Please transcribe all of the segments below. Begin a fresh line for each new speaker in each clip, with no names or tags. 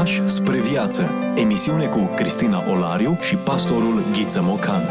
Pași spre viață. Emisiune cu Cristina Olariu și pastorul Ghiță Mocan.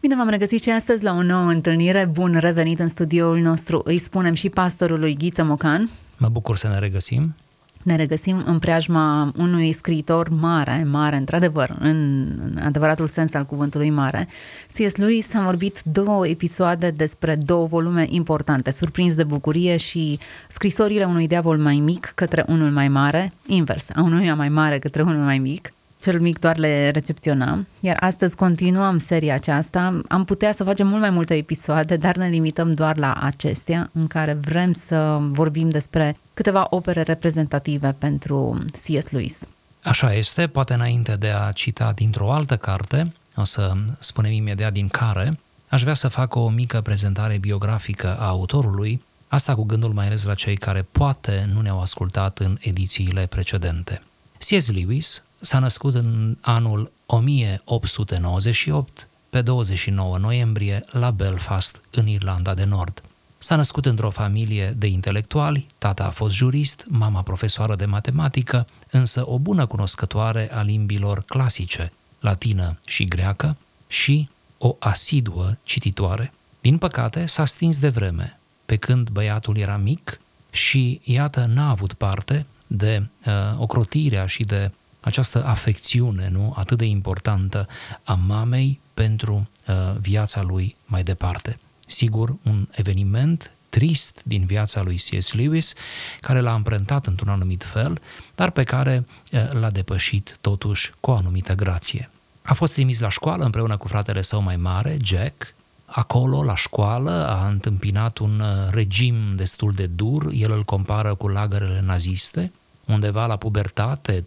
Bine v-am regăsit și astăzi la o nouă întâlnire. Bun revenit în studioul nostru. Îi spunem și pastorului Ghiță Mocan.
Mă bucur să ne regăsim
ne regăsim în preajma unui scriitor mare, mare, într-adevăr, în adevăratul sens al cuvântului mare. C.S. Lewis a vorbit două episoade despre două volume importante, Surprins de bucurie și Scrisorile unui diavol mai mic către unul mai mare, invers, a unuia mai mare către unul mai mic cel mic doar le recepționa, iar astăzi continuăm seria aceasta. Am putea să facem mult mai multe episoade, dar ne limităm doar la acestea, în care vrem să vorbim despre câteva opere reprezentative pentru C.S. Lewis.
Așa este, poate înainte de a cita dintr-o altă carte, o să spunem imediat din care, aș vrea să fac o mică prezentare biografică a autorului, asta cu gândul mai ales la cei care poate nu ne-au ascultat în edițiile precedente. C.S. Lewis s-a născut în anul 1898, pe 29 noiembrie, la Belfast, în Irlanda de Nord. S-a născut într-o familie de intelectuali, tata a fost jurist, mama profesoară de matematică, însă o bună cunoscătoare a limbilor clasice, latină și greacă, și o asiduă cititoare. Din păcate, s-a stins de vreme, pe când băiatul era mic și, iată, n-a avut parte de uh, ocrotirea și de această afecțiune nu atât de importantă a mamei pentru uh, viața lui mai departe. Sigur, un eveniment trist din viața lui C.S. Lewis, care l-a amprentat într-un anumit fel, dar pe care uh, l-a depășit totuși cu o anumită grație. A fost trimis la școală împreună cu fratele său mai mare, Jack, Acolo, la școală, a întâmpinat un uh, regim destul de dur, el îl compară cu lagărele naziste, undeva la pubertate, 13-14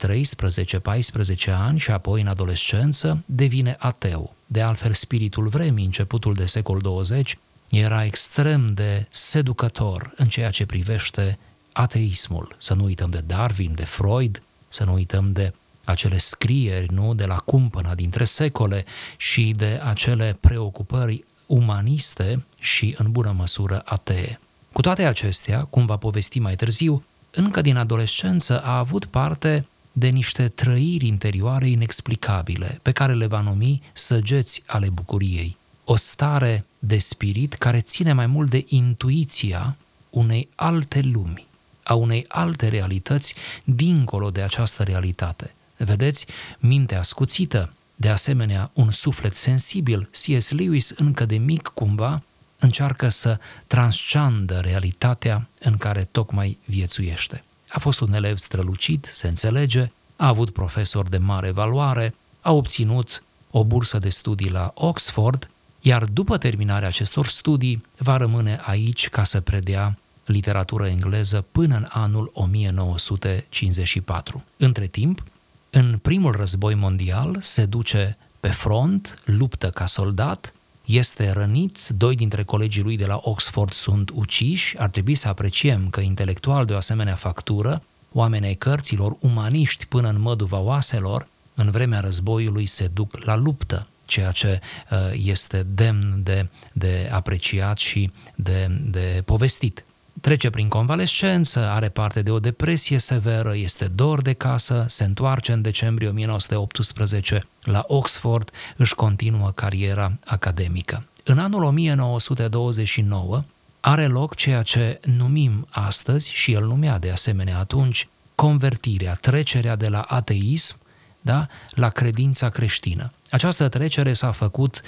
ani și apoi în adolescență, devine ateu. De altfel, spiritul vremii, începutul de secol 20, era extrem de seducător în ceea ce privește ateismul. Să nu uităm de Darwin, de Freud, să nu uităm de acele scrieri, nu, de la cumpăna dintre secole și de acele preocupări umaniste și în bună măsură atee. Cu toate acestea, cum va povesti mai târziu, încă din adolescență a avut parte de niște trăiri interioare inexplicabile, pe care le va numi săgeți ale bucuriei. O stare de spirit care ține mai mult de intuiția unei alte lumi, a unei alte realități dincolo de această realitate. Vedeți, mintea scuțită, de asemenea un suflet sensibil, C.S. Lewis încă de mic cumva încearcă să transcendă realitatea în care tocmai viețuiește. A fost un elev strălucit, se înțelege, a avut profesor de mare valoare, a obținut o bursă de studii la Oxford, iar după terminarea acestor studii va rămâne aici ca să predea literatură engleză până în anul 1954. Între timp, în primul război mondial se duce pe front, luptă ca soldat, este rănit, doi dintre colegii lui de la Oxford sunt uciși, ar trebui să apreciem că intelectual de o asemenea factură, oamenii ai cărților, umaniști până în măduva oaselor, în vremea războiului se duc la luptă, ceea ce uh, este demn de, de apreciat și de, de povestit trece prin convalescență, are parte de o depresie severă, este dor de casă, se întoarce în decembrie 1918 la Oxford, își continuă cariera academică. În anul 1929 are loc ceea ce numim astăzi, și el numea de asemenea atunci, convertirea, trecerea de la ateism da, la credința creștină. Această trecere s-a făcut,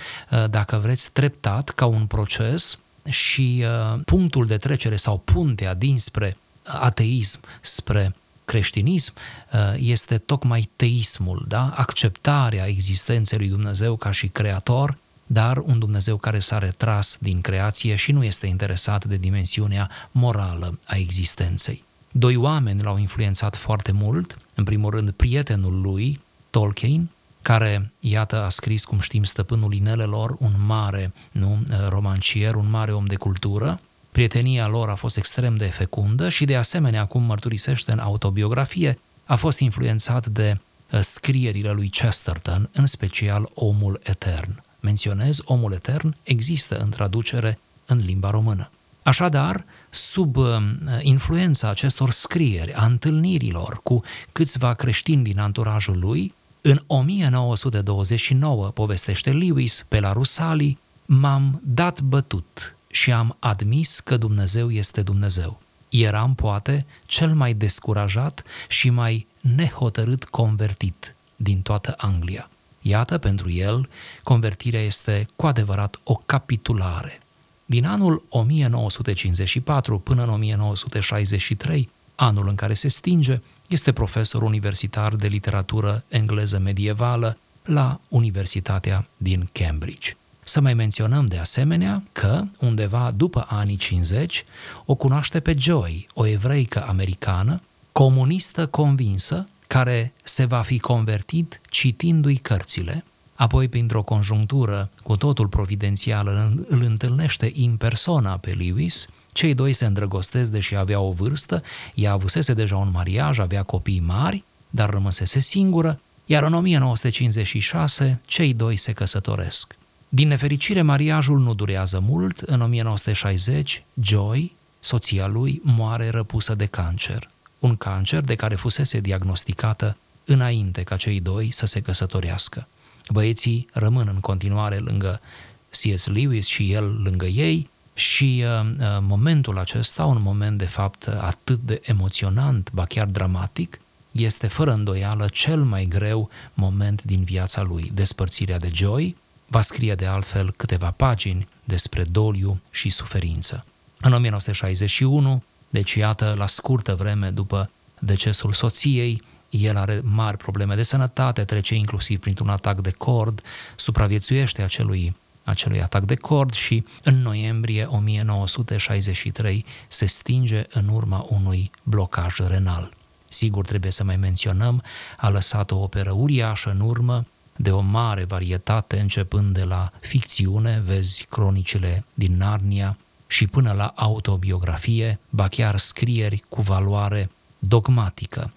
dacă vreți, treptat, ca un proces și uh, punctul de trecere sau puntea dinspre ateism spre creștinism uh, este tocmai teismul, da? acceptarea existenței lui Dumnezeu ca și creator, dar un Dumnezeu care s-a retras din creație și nu este interesat de dimensiunea morală a existenței. Doi oameni l-au influențat foarte mult, în primul rând prietenul lui, Tolkien, care, iată, a scris, cum știm, Stăpânul Inelelor, un mare nu, romancier, un mare om de cultură. Prietenia lor a fost extrem de fecundă și, de asemenea, cum mărturisește în autobiografie, a fost influențat de uh, scrierile lui Chesterton, în special Omul Etern. Menționez, Omul Etern există în traducere în limba română. Așadar, sub uh, influența acestor scrieri, a întâlnirilor cu câțiva creștini din anturajul lui, în 1929, povestește Lewis pe la Rusali, m-am dat bătut și am admis că Dumnezeu este Dumnezeu. Eram, poate, cel mai descurajat și mai nehotărât convertit din toată Anglia. Iată, pentru el, convertirea este cu adevărat o capitulare. Din anul 1954 până în 1963, anul în care se stinge, este profesor universitar de literatură engleză medievală la Universitatea din Cambridge. Să mai menționăm de asemenea că, undeva după anii 50, o cunoaște pe Joy, o evreică americană, comunistă convinsă, care se va fi convertit citindu-i cărțile, apoi printr-o conjunctură cu totul providențială îl întâlnește în persona pe Lewis, cei doi se îndrăgostesc deși avea o vârstă, ea avusese deja un mariaj, avea copii mari, dar rămăsese singură, iar în 1956 cei doi se căsătoresc. Din nefericire, mariajul nu durează mult. În 1960, Joy, soția lui, moare răpusă de cancer. Un cancer de care fusese diagnosticată înainte ca cei doi să se căsătorească. Băieții rămân în continuare lângă C.S. Lewis și el lângă ei și uh, uh, momentul acesta, un moment de fapt atât de emoționant, ba chiar dramatic, este fără îndoială cel mai greu moment din viața lui, despărțirea de Joy, va scrie de altfel câteva pagini despre doliu și suferință. În 1961, deci iată, la scurtă vreme după decesul soției, el are mari probleme de sănătate, trece inclusiv printr-un atac de cord, supraviețuiește acelui, acelui atac de cord și în noiembrie 1963 se stinge în urma unui blocaj renal. Sigur, trebuie să mai menționăm, a lăsat o operă uriașă în urmă, de o mare varietate, începând de la ficțiune, vezi cronicile din Narnia, și până la autobiografie, ba chiar scrieri cu valoare dogmatică, uh,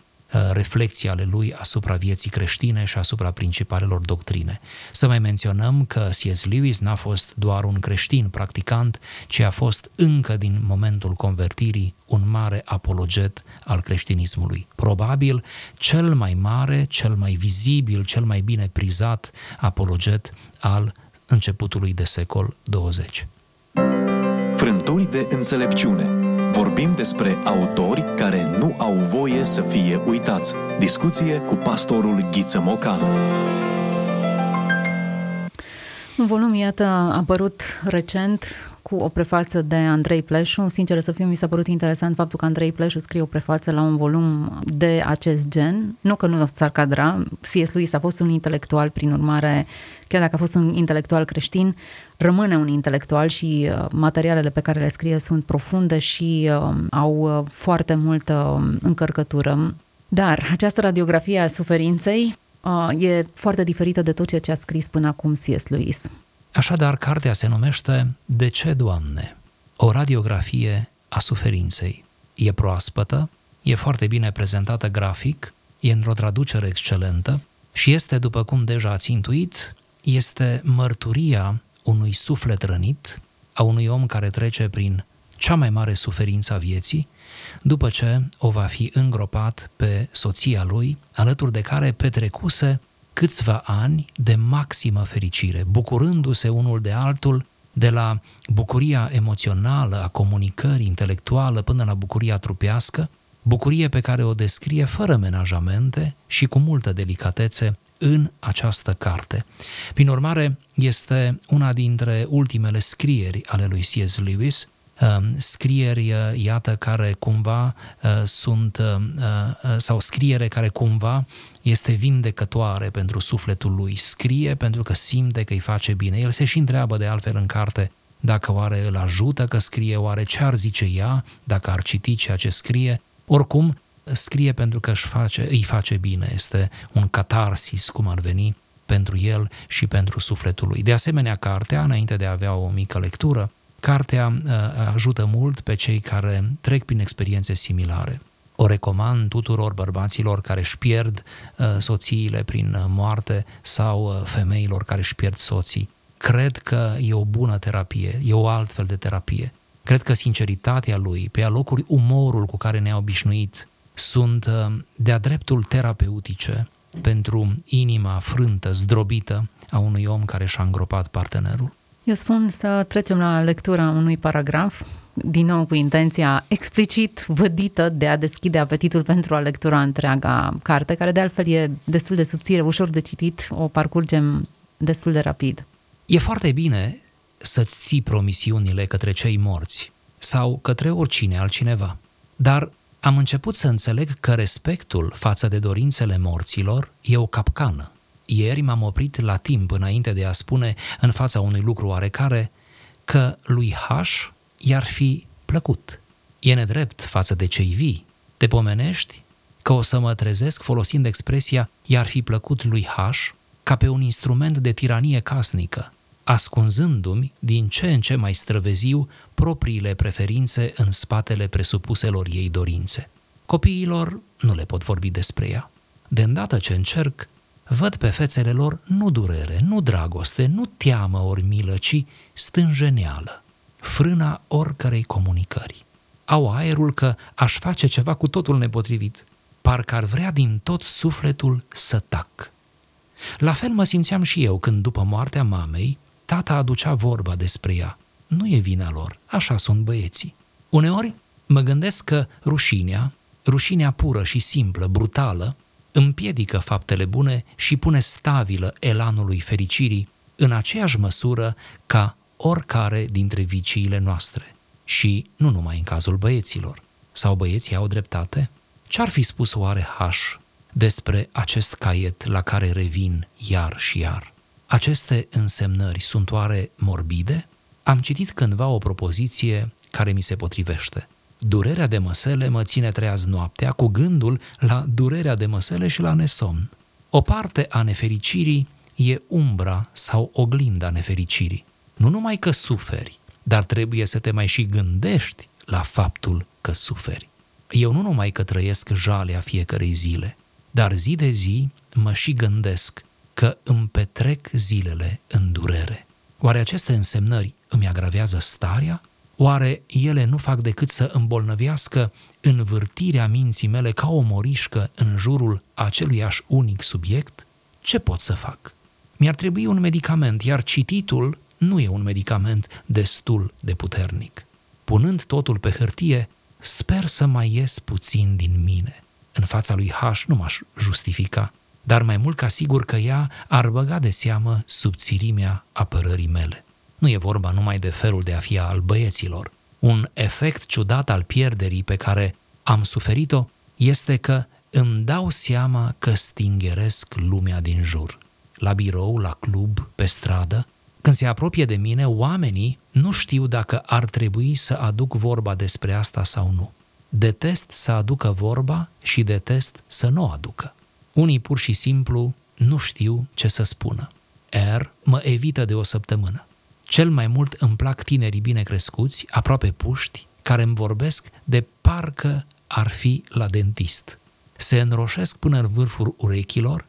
reflexii ale lui asupra vieții creștine și asupra principalelor doctrine. Să mai menționăm că C.S. Lewis n-a fost doar un creștin practicant, ci a fost încă din momentul convertirii un mare apologet al creștinismului. Probabil cel mai mare, cel mai vizibil, cel mai bine prizat apologet al începutului de secol 20.
Frânturi de înțelepciune Vorbim despre autori care nu au voie să fie uitați. Discuție cu pastorul Ghiță Mocanu.
Un volum, iată, a apărut recent cu o prefață de Andrei Pleșu. Sincer să fiu, mi s-a părut interesant faptul că Andrei Pleșu scrie o prefață la un volum de acest gen. Nu că nu s-ar cadra, C.S. Lewis a fost un intelectual, prin urmare, chiar dacă a fost un intelectual creștin, rămâne un intelectual și uh, materialele pe care le scrie sunt profunde și uh, au uh, foarte multă um, încărcătură. Dar această radiografie a suferinței uh, e foarte diferită de tot ceea ce a scris până acum C.S. Lewis.
Așadar, cartea se numește De ce, Doamne? O radiografie a suferinței. E proaspătă, e foarte bine prezentată grafic, e într-o traducere excelentă și este, după cum deja ați intuit, este mărturia unui suflet rănit, a unui om care trece prin cea mai mare suferință a vieții, după ce o va fi îngropat pe soția lui, alături de care petrecuse câțiva ani de maximă fericire, bucurându-se unul de altul de la bucuria emoțională a comunicării intelectuală până la bucuria trupească, bucurie pe care o descrie fără menajamente și cu multă delicatețe în această carte. Prin urmare, este una dintre ultimele scrieri ale lui C.S. Lewis, Um, scrieri, uh, iată, care cumva uh, sunt, uh, sau scriere care cumva este vindecătoare pentru sufletul lui. Scrie pentru că simte că îi face bine. El se și întreabă de altfel în carte dacă oare îl ajută că scrie, oare ce ar zice ea dacă ar citi ceea ce scrie. Oricum, scrie pentru că își face, îi face bine. Este un catarsis, cum ar veni, pentru el și pentru sufletul lui. De asemenea, cartea, înainte de a avea o mică lectură, Cartea uh, ajută mult pe cei care trec prin experiențe similare. O recomand tuturor bărbaților care își pierd uh, soțiile prin uh, moarte sau femeilor care își pierd soții. Cred că e o bună terapie, e o altfel de terapie Cred că sinceritatea lui, pe alocuri umorul cu care ne-a obișnuit, sunt uh, de-a dreptul terapeutice pentru inima frântă, zdrobită a unui om care și-a îngropat partenerul.
Eu spun să trecem la lectura unui paragraf, din nou cu intenția explicit vădită de a deschide apetitul pentru a lectura întreaga carte, care de altfel e destul de subțire, ușor de citit, o parcurgem destul de rapid.
E foarte bine să-ți ții promisiunile către cei morți sau către oricine altcineva, dar am început să înțeleg că respectul față de dorințele morților e o capcană. Ieri m-am oprit la timp înainte de a spune în fața unui lucru oarecare că lui H i-ar fi plăcut. E nedrept față de cei vii. Te pomenești că o să mă trezesc folosind expresia i-ar fi plăcut lui H ca pe un instrument de tiranie casnică, ascunzându-mi din ce în ce mai străveziu propriile preferințe în spatele presupuselor ei dorințe. Copiilor nu le pot vorbi despre ea. De îndată ce încerc, văd pe fețele lor nu durere, nu dragoste, nu teamă ori milă, ci stânjeneală, frâna oricărei comunicări. Au aerul că aș face ceva cu totul nepotrivit, parcă ar vrea din tot sufletul să tac. La fel mă simțeam și eu când, după moartea mamei, tata aducea vorba despre ea. Nu e vina lor, așa sunt băieții. Uneori mă gândesc că rușinea, rușinea pură și simplă, brutală, împiedică faptele bune și pune stabilă elanului fericirii în aceeași măsură ca oricare dintre viciile noastre. Și nu numai în cazul băieților. Sau băieții au dreptate? Ce-ar fi spus oare H despre acest caiet la care revin iar și iar? Aceste însemnări sunt oare morbide? Am citit cândva o propoziție care mi se potrivește. Durerea de măsele mă ține treaz noaptea cu gândul la durerea de măsele și la nesomn. O parte a nefericirii e umbra sau oglinda nefericirii. Nu numai că suferi, dar trebuie să te mai și gândești la faptul că suferi. Eu nu numai că trăiesc jalea fiecarei zile, dar zi de zi mă și gândesc că îmi petrec zilele în durere. Oare aceste însemnări îmi agravează starea? Oare ele nu fac decât să îmbolnăvească învârtirea minții mele ca o morișcă în jurul aceluiași unic subiect? Ce pot să fac? Mi-ar trebui un medicament, iar cititul nu e un medicament destul de puternic. Punând totul pe hârtie, sper să mai ies puțin din mine. În fața lui H nu m-aș justifica, dar mai mult ca sigur că ea ar băga de seamă subțirimea apărării mele. Nu e vorba numai de felul de a fi al băieților. Un efect ciudat al pierderii pe care am suferit-o este că îmi dau seama că stingeresc lumea din jur. La birou, la club, pe stradă, când se apropie de mine, oamenii nu știu dacă ar trebui să aduc vorba despre asta sau nu. Detest să aducă vorba și detest să nu o aducă. Unii pur și simplu nu știu ce să spună. R mă evită de o săptămână. Cel mai mult îmi plac tinerii bine crescuți, aproape puști, care îmi vorbesc de parcă ar fi la dentist. Se înroșesc până în vârful urechilor,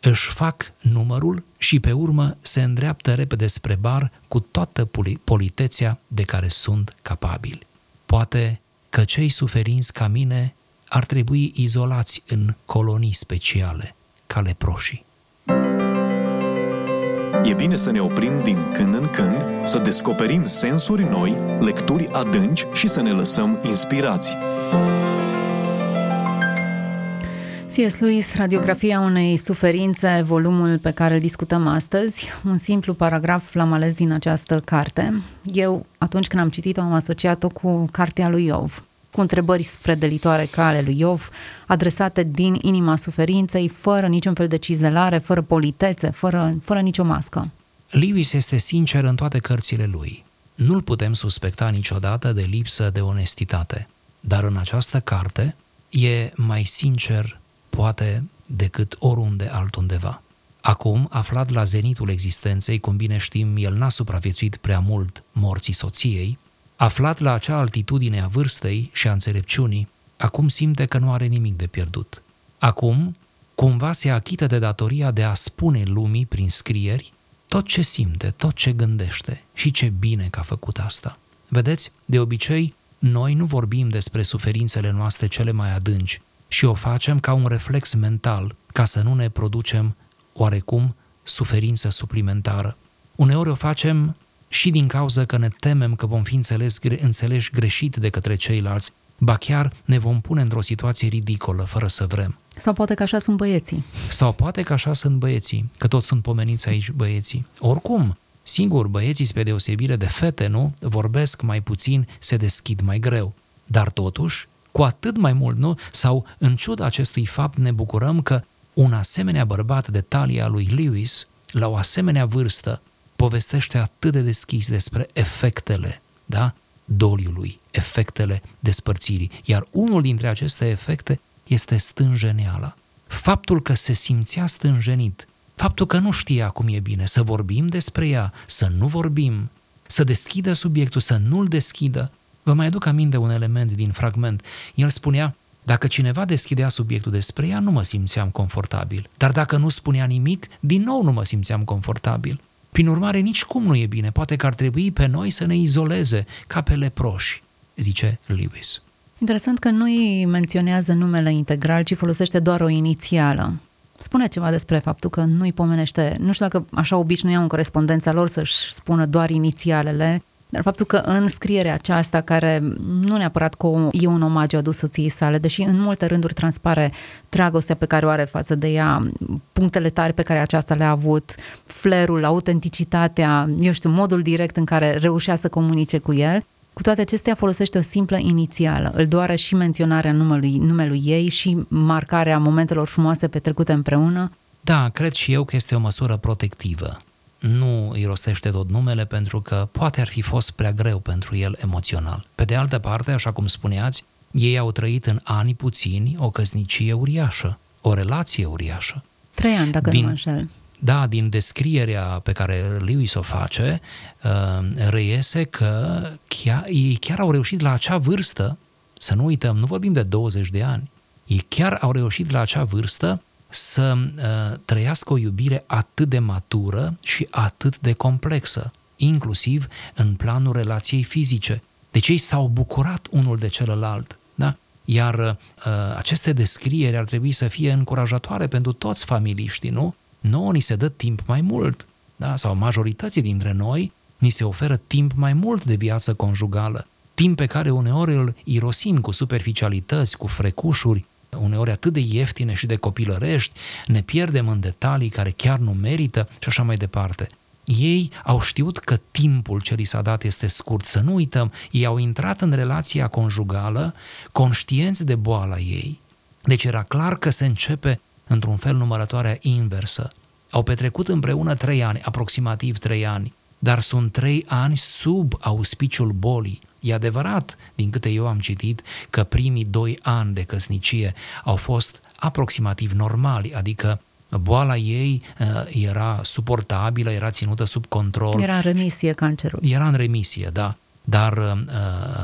își fac numărul și pe urmă se îndreaptă repede spre bar cu toată politețea de care sunt capabili. Poate că cei suferinți ca mine ar trebui izolați în colonii speciale, ca leproșii.
E bine să ne oprim din când în când, să descoperim sensuri noi, lecturi adânci și să ne lăsăm inspirați.
C.S. Lewis, Radiografia unei suferințe, volumul pe care îl discutăm astăzi, un simplu paragraf l-am ales din această carte. Eu, atunci când am citit-o, am asociat-o cu cartea lui Iov, cu întrebări spredelitoare ca ale lui Iov, adresate din inima suferinței, fără niciun fel de cizelare, fără politețe, fără, fără nicio mască.
Lewis este sincer în toate cărțile lui. Nu-l putem suspecta niciodată de lipsă de onestitate, dar în această carte e mai sincer, poate, decât oriunde altundeva. Acum, aflat la zenitul existenței, cum bine știm, el n-a supraviețuit prea mult morții soției, Aflat la acea altitudine a vârstei și a înțelepciunii, acum simte că nu are nimic de pierdut. Acum, cumva se achită de datoria de a spune lumii prin scrieri tot ce simte, tot ce gândește și ce bine că a făcut asta. Vedeți, de obicei, noi nu vorbim despre suferințele noastre cele mai adânci și o facem ca un reflex mental, ca să nu ne producem oarecum suferință suplimentară. Uneori o facem și din cauza că ne temem că vom fi înțeles, înțeleși greșit de către ceilalți, ba chiar ne vom pune într-o situație ridicolă, fără să vrem.
Sau poate că așa sunt băieții.
Sau poate că așa sunt băieții, că toți sunt pomeniți aici băieții. Oricum, Singur, băieții, spre deosebire de fete, nu? Vorbesc mai puțin, se deschid mai greu. Dar totuși, cu atât mai mult, nu? Sau, în ciuda acestui fapt, ne bucurăm că un asemenea bărbat de talia lui Lewis, la o asemenea vârstă, povestește atât de deschis despre efectele, da? Doliului, efectele despărțirii. Iar unul dintre aceste efecte este stânjeneala. Faptul că se simțea stânjenit, Faptul că nu știa cum e bine, să vorbim despre ea, să nu vorbim, să deschidă subiectul, să nu-l deschidă. Vă mai aduc aminte un element din fragment. El spunea, dacă cineva deschidea subiectul despre ea, nu mă simțeam confortabil. Dar dacă nu spunea nimic, din nou nu mă simțeam confortabil. Prin urmare, nici cum nu e bine. Poate că ar trebui pe noi să ne izoleze ca pe leproși, zice Lewis.
Interesant că nu îi menționează numele integral, ci folosește doar o inițială spune ceva despre faptul că nu-i pomenește, nu știu dacă așa obișnuiau în corespondența lor să-și spună doar inițialele, dar faptul că în scrierea aceasta, care nu neapărat că e un omagiu adus soției sale, deși în multe rânduri transpare dragostea pe care o are față de ea, punctele tari pe care aceasta le-a avut, flerul, autenticitatea, eu știu, modul direct în care reușea să comunice cu el, cu toate acestea folosește o simplă inițială, îl doare și menționarea numelui, numelui ei și marcarea momentelor frumoase petrecute împreună.
Da, cred și eu că este o măsură protectivă. Nu îi rostește tot numele pentru că poate ar fi fost prea greu pentru el emoțional. Pe de altă parte, așa cum spuneați, ei au trăit în ani puțini o căsnicie uriașă, o relație uriașă.
Trei ani, dacă Din, nu mă înșel.
Da, din descrierea pe care Lewis o face, uh, reiese că chiar, ei chiar au reușit la acea vârstă, să nu uităm, nu vorbim de 20 de ani, ei chiar au reușit la acea vârstă să uh, trăiască o iubire atât de matură și atât de complexă, inclusiv în planul relației fizice. Deci ei s-au bucurat unul de celălalt. Da? Iar uh, aceste descrieri ar trebui să fie încurajatoare pentru toți familiștii, nu? nouă ni se dă timp mai mult, da? sau majorității dintre noi ni se oferă timp mai mult de viață conjugală, timp pe care uneori îl irosim cu superficialități, cu frecușuri, uneori atât de ieftine și de copilărești, ne pierdem în detalii care chiar nu merită și așa mai departe. Ei au știut că timpul ce li s-a dat este scurt, să nu uităm, ei au intrat în relația conjugală conștienți de boala ei. Deci era clar că se începe într-un fel numărătoarea inversă. Au petrecut împreună trei ani, aproximativ trei ani, dar sunt trei ani sub auspiciul bolii. E adevărat, din câte eu am citit, că primii doi ani de căsnicie au fost aproximativ normali, adică boala ei uh, era suportabilă, era ținută sub control.
Era în remisie cancerul.
Era în remisie, da. Dar uh,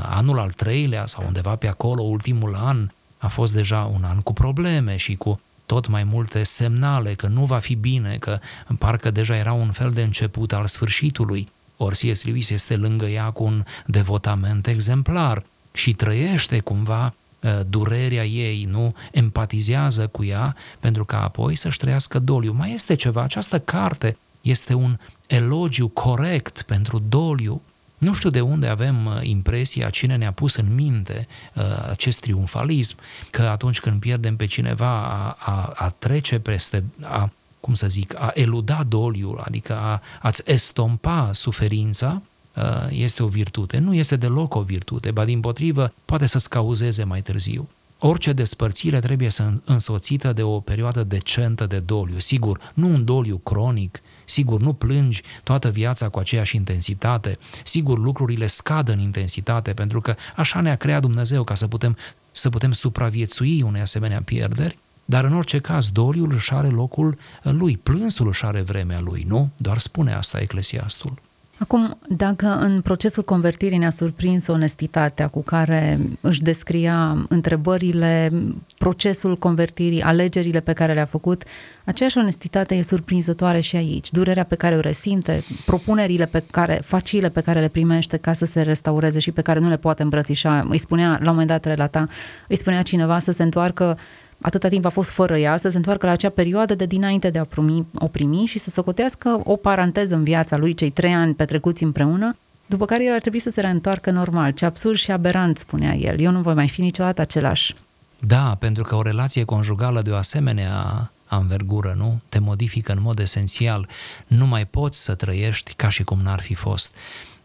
anul al treilea sau undeva pe acolo, ultimul an, a fost deja un an cu probleme și cu tot mai multe semnale că nu va fi bine, că parcă deja era un fel de început al sfârșitului. Ori C.S. Lewis este lângă ea cu un devotament exemplar și trăiește cumva uh, durerea ei, nu empatizează cu ea pentru ca apoi să-și trăiască doliu. Mai este ceva, această carte este un elogiu corect pentru doliu, nu știu de unde avem uh, impresia, cine ne-a pus în minte uh, acest triumfalism, că atunci când pierdem pe cineva, a, a, a trece peste, a, cum să zic, a eluda doliul, adică a, a-ți estompa suferința, uh, este o virtute. Nu este deloc o virtute, ba din potrivă poate să-ți cauzeze mai târziu. Orice despărțire trebuie să însoțită de o perioadă decentă de doliu. Sigur, nu un doliu cronic, Sigur, nu plângi toată viața cu aceeași intensitate. Sigur, lucrurile scad în intensitate, pentru că așa ne-a creat Dumnezeu ca să putem, să putem supraviețui unei asemenea pierderi, dar în orice caz, doliul își are locul lui, plânsul își are vremea lui, nu? Doar spune asta Eclesiastul.
Acum, dacă în procesul convertirii ne-a surprins onestitatea cu care își descria întrebările, procesul convertirii, alegerile pe care le-a făcut, aceeași onestitate e surprinzătoare și aici. Durerea pe care o resimte, propunerile pe care, facile pe care le primește ca să se restaureze și pe care nu le poate îmbrățișa. Îi spunea, la un moment dat relata, îi spunea cineva să se întoarcă atâta timp a fost fără ea, să se întoarcă la acea perioadă de dinainte de a primi, o primi și să socotească o paranteză în viața lui, cei trei ani petrecuți împreună, după care el ar trebui să se reîntoarcă normal. Ce absurd și aberant, spunea el. Eu nu voi mai fi niciodată același.
Da, pentru că o relație conjugală de o asemenea anvergură, nu? Te modifică în mod esențial. Nu mai poți să trăiești ca și cum n-ar fi fost.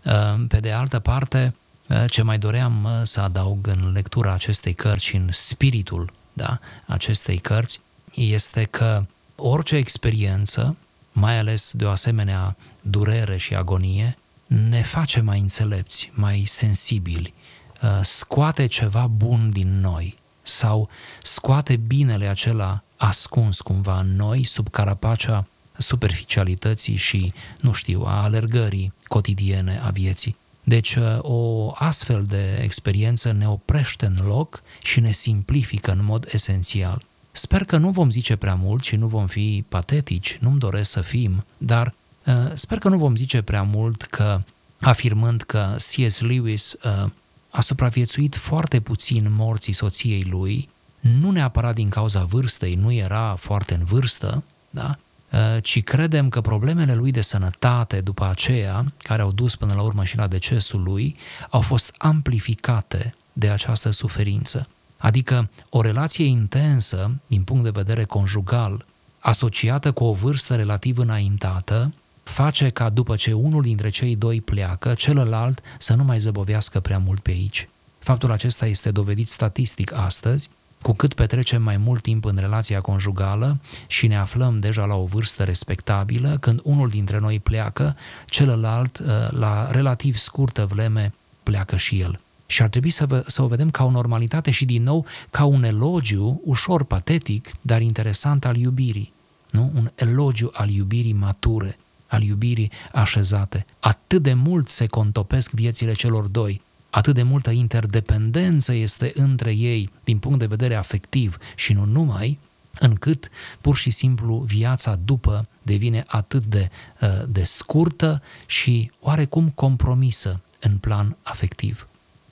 Uh, pe de altă parte, uh, ce mai doream uh, să adaug în lectura acestei cărți și în spiritul da, acestei cărți este că orice experiență, mai ales de o asemenea durere și agonie, ne face mai înțelepți, mai sensibili, uh, scoate ceva bun din noi sau scoate binele acela ascuns cumva în noi sub carapacea superficialității și, nu știu, a alergării cotidiene a vieții. Deci uh, o astfel de experiență ne oprește în loc și ne simplifică în mod esențial. Sper că nu vom zice prea mult și nu vom fi patetici, nu-mi doresc să fim, dar uh, sper că nu vom zice prea mult că afirmând că C.S. Lewis uh, a supraviețuit foarte puțin morții soției lui, nu neapărat din cauza vârstei, nu era foarte în vârstă, da? Uh, ci credem că problemele lui de sănătate după aceea, care au dus până la urmă și la decesul lui, au fost amplificate de această suferință. Adică o relație intensă, din punct de vedere conjugal, asociată cu o vârstă relativ înaintată, face ca după ce unul dintre cei doi pleacă, celălalt să nu mai zăbovească prea mult pe aici. Faptul acesta este dovedit statistic astăzi cu cât petrecem mai mult timp în relația conjugală și ne aflăm deja la o vârstă respectabilă, când unul dintre noi pleacă, celălalt, uh, la relativ scurtă vreme, pleacă și el. Și ar trebui să, vă, să o vedem ca o normalitate și din nou ca un elogiu ușor patetic, dar interesant al iubirii. Nu? Un elogiu al iubirii mature, al iubirii așezate. Atât de mult se contopesc viețile celor doi, atât de multă interdependență este între ei din punct de vedere afectiv și nu numai, încât pur și simplu viața după devine atât de, uh, de scurtă și oarecum compromisă în plan afectiv.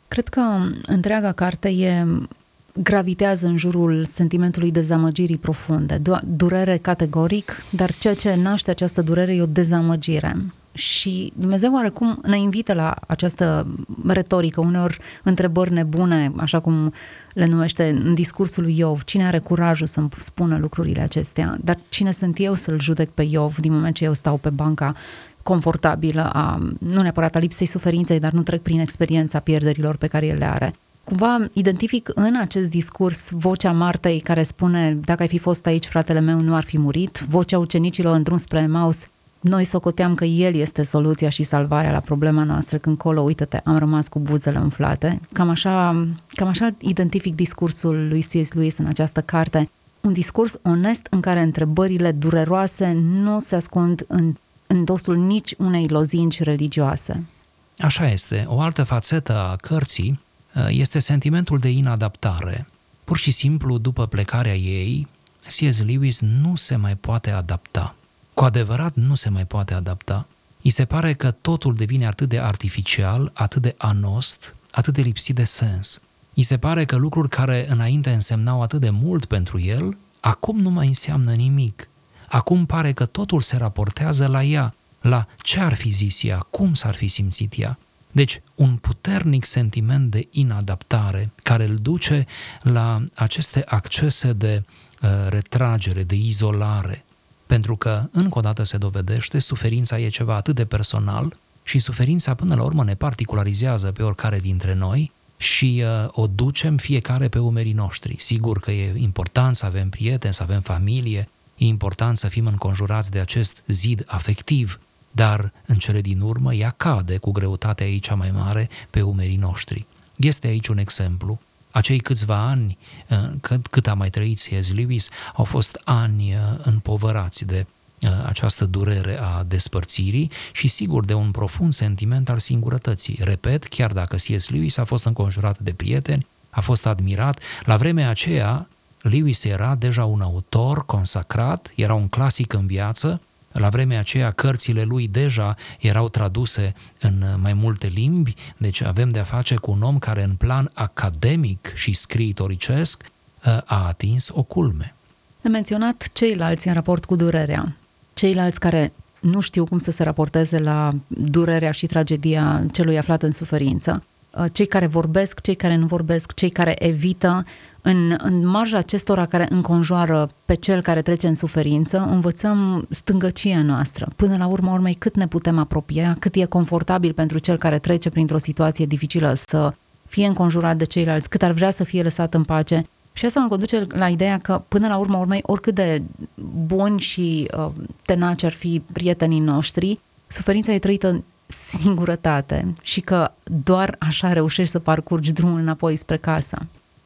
Cred că întreaga carte e gravitează în jurul sentimentului dezamăgirii profunde, durere categoric, dar ceea ce naște această durere e o dezamăgire. Și Dumnezeu oarecum ne invită la această retorică, uneori întrebări nebune, așa cum le numește în discursul lui Iov. Cine are curajul să-mi spună lucrurile acestea? Dar cine sunt eu să-l judec pe Iov din moment ce eu stau pe banca confortabilă a, nu neapărat a lipsei suferinței, dar nu trec prin experiența pierderilor pe care el le are. Cumva identific în acest discurs vocea Martei care spune dacă ai fi fost aici, fratele meu nu ar fi murit, vocea ucenicilor în drum spre Maus noi socoteam că el este soluția și salvarea la problema noastră, când colo, uită-te, am rămas cu buzele umflate. Cam așa, cam așa identific discursul lui C.S. Lewis în această carte. Un discurs onest în care întrebările dureroase nu se ascund în, în dosul nici unei lozinci religioase.
Așa este. O altă fațetă a cărții uh, este sentimentul de inadaptare. Pur și simplu, după plecarea ei, C.S. Lewis nu se mai poate adapta cu adevărat nu se mai poate adapta. I se pare că totul devine atât de artificial, atât de anost, atât de lipsit de sens. I se pare că lucruri care înainte însemnau atât de mult pentru el, acum nu mai înseamnă nimic. Acum pare că totul se raportează la ea, la ce ar fi zis ea, cum s-ar fi simțit ea. Deci, un puternic sentiment de inadaptare care îl duce la aceste accese de uh, retragere, de izolare, pentru că, încă o dată se dovedește, suferința e ceva atât de personal și suferința până la urmă ne particularizează pe oricare dintre noi și uh, o ducem fiecare pe umerii noștri. Sigur că e important să avem prieteni, să avem familie, e important să fim înconjurați de acest zid afectiv, dar în cele din urmă ea cade cu greutatea ei cea mai mare pe umerii noștri. Este aici un exemplu acei câțiva ani uh, cât, cât a mai trăit C.S. Lewis au fost ani uh, împovărați de uh, această durere a despărțirii și sigur de un profund sentiment al singurătății. Repet, chiar dacă C.S. Lewis a fost înconjurat de prieteni, a fost admirat, la vremea aceea Lewis era deja un autor consacrat, era un clasic în viață, la vremea aceea cărțile lui deja erau traduse în mai multe limbi, deci avem de-a face cu un om care în plan academic și scriitoricesc a atins o culme.
De menționat ceilalți în raport cu durerea, ceilalți care nu știu cum să se raporteze la durerea și tragedia celui aflat în suferință. Uh, cei care vorbesc, cei care nu vorbesc, cei care evită, în, în marja acestora care înconjoară pe cel care trece în suferință, învățăm stângăcia noastră. Până la urmă urmei, cât ne putem apropia, cât e confortabil pentru cel care trece printr-o situație dificilă să fie înconjurat de ceilalți, cât ar vrea să fie lăsat în pace. Și asta mă conduce la ideea că, până la urmă urmei, oricât de buni și uh, tenaci ar fi prietenii noștri, suferința e trăită singurătate și că doar așa reușești să parcurgi drumul înapoi spre casă.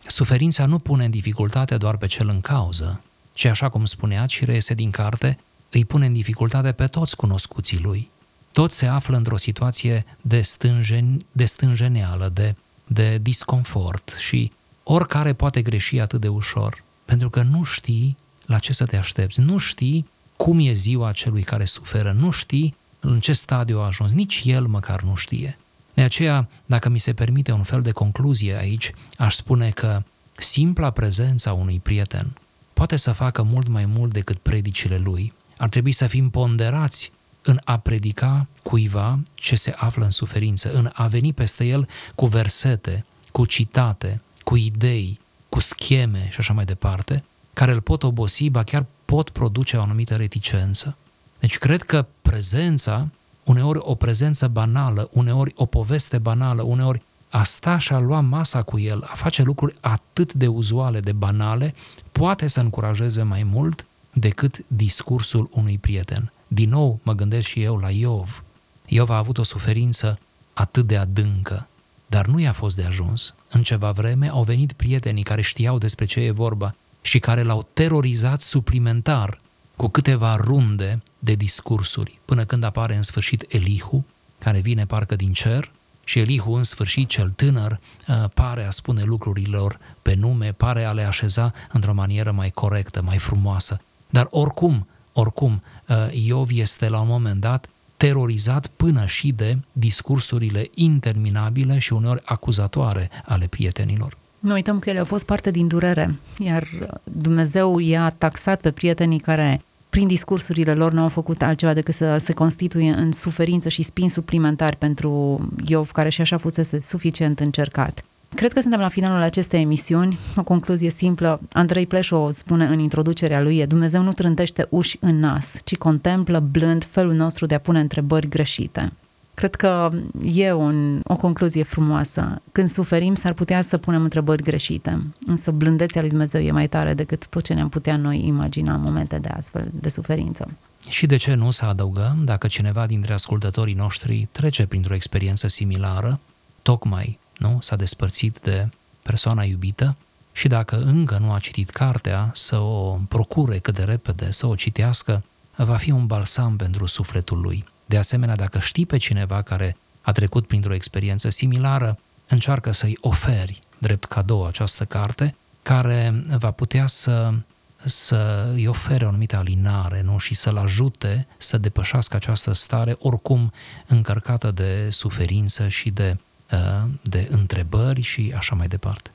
Suferința nu pune în dificultate doar pe cel în cauză, ci așa cum spunea și reiese din carte, îi pune în dificultate pe toți cunoscuții lui. Toți se află într-o situație de, stânjen, de stânjeneală, de, de disconfort și oricare poate greși atât de ușor, pentru că nu știi la ce să te aștepți, nu știi cum e ziua celui care suferă, nu știi în ce stadiu a ajuns, nici el măcar nu știe. De aceea, dacă mi se permite un fel de concluzie aici, aș spune că simpla prezența unui prieten poate să facă mult mai mult decât predicile lui. Ar trebui să fim ponderați în a predica cuiva ce se află în suferință, în a veni peste el cu versete, cu citate, cu idei, cu scheme și așa mai departe, care îl pot obosi, ba chiar pot produce o anumită reticență. Deci cred că prezența, uneori o prezență banală, uneori o poveste banală, uneori a sta și a lua masa cu el, a face lucruri atât de uzuale, de banale, poate să încurajeze mai mult decât discursul unui prieten. Din nou mă gândesc și eu la Iov. Iov a avut o suferință atât de adâncă, dar nu i-a fost de ajuns. În ceva vreme au venit prietenii care știau despre ce e vorba și care l-au terorizat suplimentar cu câteva runde de discursuri, până când apare în sfârșit Elihu, care vine parcă din cer, și Elihu, în sfârșit, cel tânăr, uh, pare a spune lucrurilor pe nume, pare a le așeza într-o manieră mai corectă, mai frumoasă. Dar oricum, oricum, uh, Iov este la un moment dat terorizat până și de discursurile interminabile și uneori acuzatoare ale prietenilor.
Nu uităm că ele au fost parte din durere, iar Dumnezeu i-a taxat pe prietenii care prin discursurile lor nu au făcut altceva decât să se constituie în suferință și spin suplimentari pentru Iov, care și așa fusese suficient încercat. Cred că suntem la finalul acestei emisiuni. O concluzie simplă. Andrei Pleșo spune în introducerea lui, Dumnezeu nu trântește uși în nas, ci contemplă blând felul nostru de a pune întrebări greșite. Cred că e un, o concluzie frumoasă. Când suferim, s-ar putea să punem întrebări greșite, însă blândețea lui Dumnezeu e mai tare decât tot ce ne-am putea noi imagina în momente de astfel de suferință.
Și de ce nu să adăugăm, dacă cineva dintre ascultătorii noștri trece printr-o experiență similară, tocmai nu s-a despărțit de persoana iubită și dacă încă nu a citit cartea, să o procure cât de repede, să o citească, va fi un balsam pentru sufletul lui. De asemenea, dacă știi pe cineva care a trecut printr-o experiență similară, încearcă să-i oferi drept cadou această carte, care va putea să, să îi ofere o anumită alinare nu? și să-l ajute să depășească această stare oricum încărcată de suferință și de, uh, de întrebări și așa mai departe.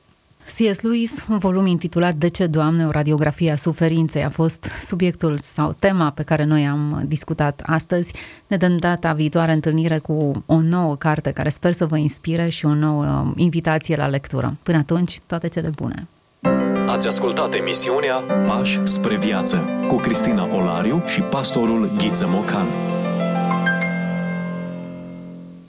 C.S. Lewis, un volum intitulat De ce, Doamne, o radiografie a suferinței a fost subiectul sau tema pe care noi am discutat astăzi. Ne dăm data viitoare întâlnire cu o nouă carte care sper să vă inspire și o nouă invitație la lectură. Până atunci, toate cele bune!
Ați ascultat emisiunea Pași spre viață cu Cristina Olariu și pastorul Ghiță Mocan.